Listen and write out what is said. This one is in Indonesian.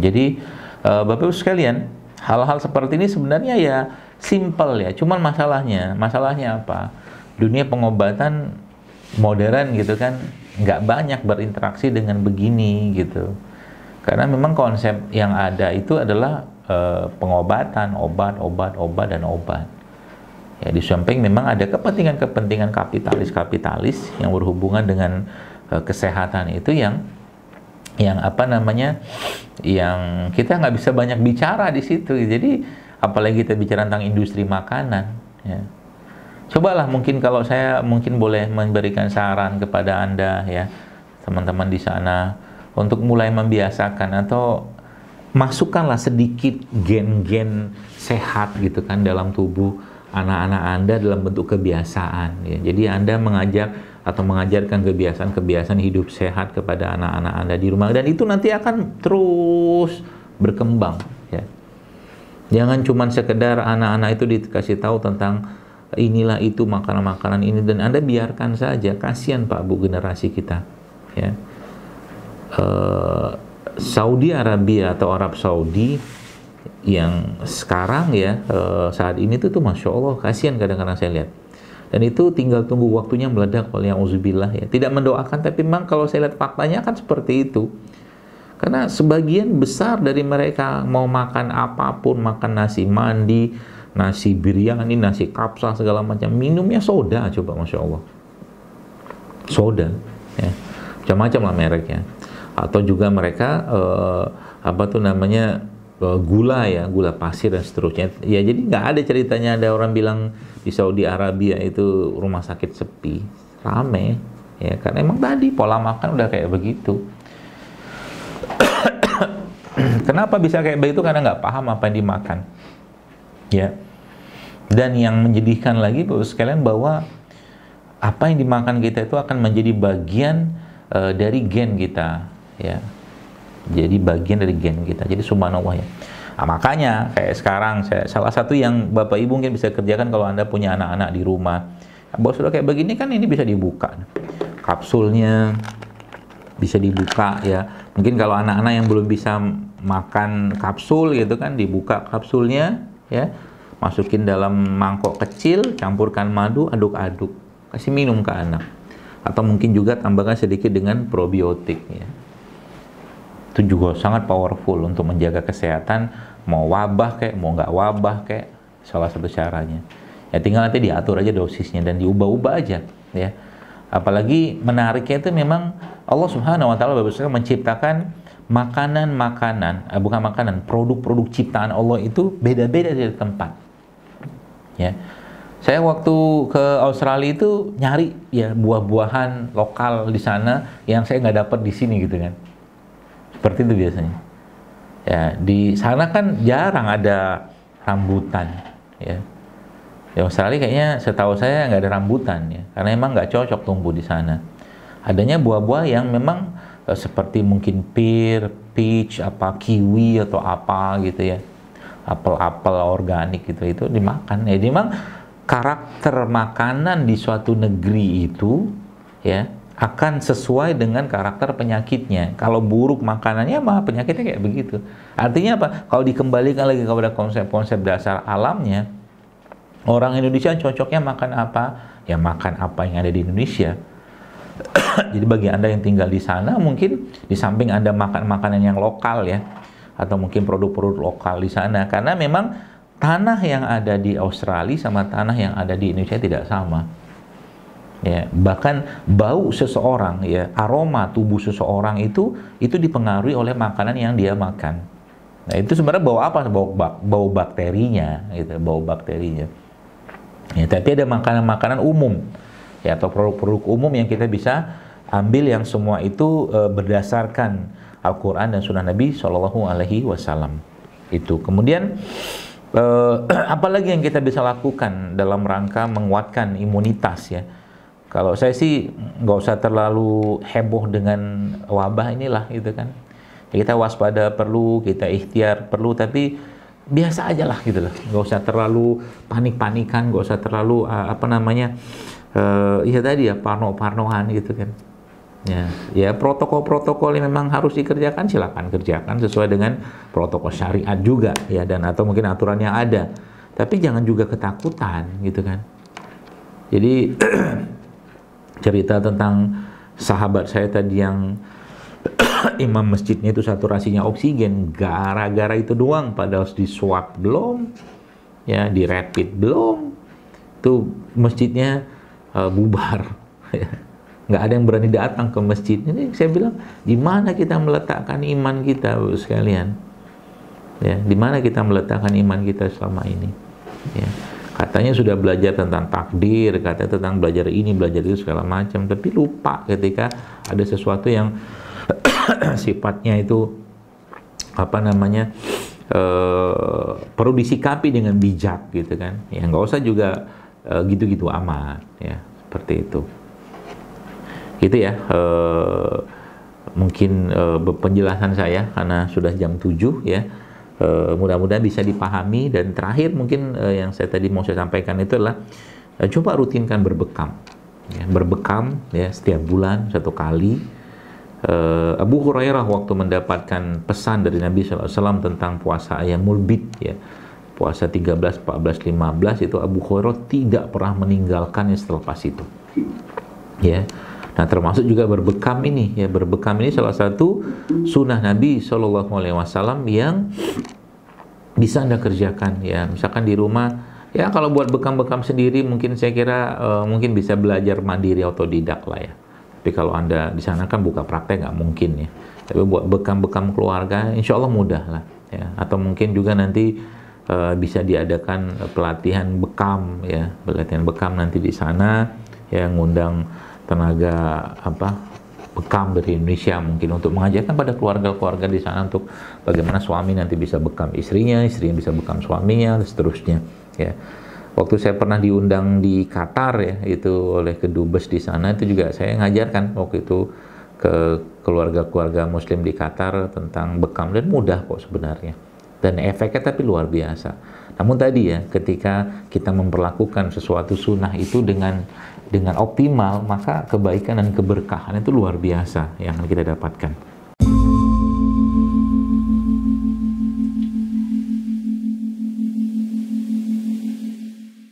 Jadi uh, Bapak Ibu sekalian, hal-hal seperti ini sebenarnya ya simple ya. Cuman masalahnya, masalahnya apa? Dunia pengobatan modern gitu kan nggak banyak berinteraksi dengan begini gitu. Karena memang konsep yang ada itu adalah uh, pengobatan, obat, obat, obat dan obat. Ya, di samping memang ada kepentingan-kepentingan kapitalis-kapitalis yang berhubungan dengan uh, kesehatan itu yang yang apa namanya yang kita nggak bisa banyak bicara di situ. Jadi apalagi kita bicara tentang industri makanan. Ya. Cobalah mungkin kalau saya mungkin boleh memberikan saran kepada anda ya teman-teman di sana untuk mulai membiasakan atau masukkanlah sedikit gen-gen sehat gitu kan dalam tubuh anak-anak Anda dalam bentuk kebiasaan ya. Jadi Anda mengajak atau mengajarkan kebiasaan-kebiasaan hidup sehat kepada anak-anak Anda di rumah dan itu nanti akan terus berkembang ya. Jangan cuma sekedar anak-anak itu dikasih tahu tentang inilah itu makanan-makanan ini dan Anda biarkan saja. Kasihan Pak Bu generasi kita ya. Uh, Saudi Arabia atau Arab Saudi yang sekarang ya uh, saat ini tuh tuh masya Allah kasihan kadang-kadang saya lihat dan itu tinggal tunggu waktunya meledak oleh uzubillah ya. Tidak mendoakan tapi memang kalau saya lihat faktanya kan seperti itu. Karena sebagian besar dari mereka mau makan apa pun makan nasi mandi nasi biryani nasi kapsa segala macam minumnya soda coba masya Allah. Soda ya. Macam-macam lah mereknya. Atau juga mereka uh, apa tuh namanya gula ya, gula pasir dan seterusnya. Ya jadi nggak ada ceritanya ada orang bilang di Saudi Arabia itu rumah sakit sepi, rame ya karena emang tadi pola makan udah kayak begitu. Kenapa bisa kayak begitu? Karena nggak paham apa yang dimakan. Ya. Dan yang menjadikan lagi Bapak sekalian bahwa apa yang dimakan kita itu akan menjadi bagian uh, dari gen kita, ya jadi bagian dari gen kita. Jadi subhanallah ya. Nah, makanya kayak sekarang saya salah satu yang bapak ibu mungkin bisa kerjakan kalau anda punya anak-anak di rumah. Bos sudah kayak begini kan ini bisa dibuka. Kapsulnya bisa dibuka ya. Mungkin kalau anak-anak yang belum bisa makan kapsul gitu kan dibuka kapsulnya ya. Masukin dalam mangkok kecil campurkan madu aduk-aduk. Kasih minum ke anak. Atau mungkin juga tambahkan sedikit dengan probiotik ya itu juga sangat powerful untuk menjaga kesehatan. Mau wabah kayak mau nggak wabah kayak salah satu caranya. Ya tinggal nanti diatur aja dosisnya dan diubah-ubah aja ya. Apalagi menariknya itu memang Allah Subhanahu wa taala menciptakan makanan-makanan eh, bukan makanan produk-produk ciptaan Allah itu beda-beda dari tempat ya. Saya waktu ke Australia itu nyari ya buah-buahan lokal di sana yang saya nggak dapat di sini gitu kan seperti itu biasanya. Ya, di sana kan jarang ada rambutan, ya. Di Australia kayaknya setahu saya nggak ada rambutan ya, karena emang nggak cocok tumbuh di sana. Adanya buah-buah yang memang eh, seperti mungkin pear, peach, apa kiwi atau apa gitu ya, apel-apel organik gitu itu dimakan. Ya, memang karakter makanan di suatu negeri itu ya akan sesuai dengan karakter penyakitnya. Kalau buruk makanannya, mah penyakitnya kayak begitu. Artinya apa? Kalau dikembalikan lagi kepada konsep-konsep dasar alamnya, orang Indonesia cocoknya makan apa? Ya makan apa yang ada di Indonesia. Jadi bagi Anda yang tinggal di sana, mungkin di samping Anda makan makanan yang lokal ya, atau mungkin produk-produk lokal di sana, karena memang tanah yang ada di Australia sama tanah yang ada di Indonesia tidak sama ya bahkan bau seseorang ya aroma tubuh seseorang itu itu dipengaruhi oleh makanan yang dia makan. Nah itu sebenarnya bau apa? Bau bau bakterinya gitu bau bakterinya. Ya tapi ada makanan-makanan umum ya atau produk-produk umum yang kita bisa ambil yang semua itu e, berdasarkan Al-Quran dan Sunnah Nabi Shallallahu Alaihi Wasallam. Itu. Kemudian e, apalagi yang kita bisa lakukan dalam rangka menguatkan imunitas ya kalau saya sih nggak usah terlalu heboh dengan wabah inilah gitu kan. Kita waspada perlu, kita ikhtiar perlu, tapi biasa aja lah gitu loh. Nggak usah terlalu panik-panikan, nggak usah terlalu apa namanya, uh, ya tadi ya parno-parnoan gitu kan. Ya, ya protokol-protokol yang memang harus dikerjakan silakan kerjakan sesuai dengan protokol syariat juga ya dan atau mungkin aturan yang ada. Tapi jangan juga ketakutan gitu kan. Jadi cerita tentang sahabat saya tadi yang imam masjidnya itu saturasinya oksigen. Gara-gara itu doang padahal di swab belum ya di rapid belum. Tuh masjidnya uh, bubar. Ya nggak ada yang berani datang ke masjid. Ini saya bilang di mana kita meletakkan iman kita sekalian? Ya di mana kita meletakkan iman kita selama ini? Ya katanya sudah belajar tentang takdir katanya tentang belajar ini belajar itu segala macam. Tapi lupa ketika ada sesuatu yang sifatnya itu apa namanya uh, perlu disikapi dengan bijak gitu kan. Ya nggak usah juga uh, gitu-gitu amat ya seperti itu. Itu ya uh, mungkin penjelasan saya karena sudah jam 7 ya uh, mudah-mudahan bisa dipahami. Dan terakhir mungkin uh, yang saya tadi mau saya sampaikan itu adalah uh, coba rutinkan berbekam. Ya, berbekam ya setiap bulan satu kali. Uh, Abu Hurairah waktu mendapatkan pesan dari Nabi SAW tentang puasa ayam mulbit ya. Puasa 13, 14, 15 itu Abu Hurairah tidak pernah meninggalkannya setelah itu. Ya Nah termasuk juga berbekam ini. Ya berbekam ini salah satu sunnah Nabi Shallallahu Alaihi Wasallam yang bisa anda kerjakan. Ya misalkan di rumah ya kalau buat bekam-bekam sendiri mungkin saya kira uh, mungkin bisa belajar mandiri otodidak lah ya. Tapi kalau anda di sana kan buka praktek nggak mungkin ya. Tapi buat bekam-bekam keluarga insya Allah mudah lah ya. Atau mungkin juga nanti uh, bisa diadakan pelatihan bekam ya. Pelatihan bekam nanti di sana yang ngundang tenaga apa bekam dari Indonesia mungkin untuk mengajarkan pada keluarga-keluarga di sana untuk bagaimana suami nanti bisa bekam istrinya, istrinya bisa bekam suaminya dan seterusnya ya. Waktu saya pernah diundang di Qatar ya itu oleh kedubes di sana itu juga saya ngajarkan waktu itu ke keluarga-keluarga muslim di Qatar tentang bekam dan mudah kok sebenarnya dan efeknya tapi luar biasa. Namun tadi ya ketika kita memperlakukan sesuatu sunnah itu dengan dengan optimal, maka kebaikan dan keberkahan itu luar biasa yang akan kita dapatkan.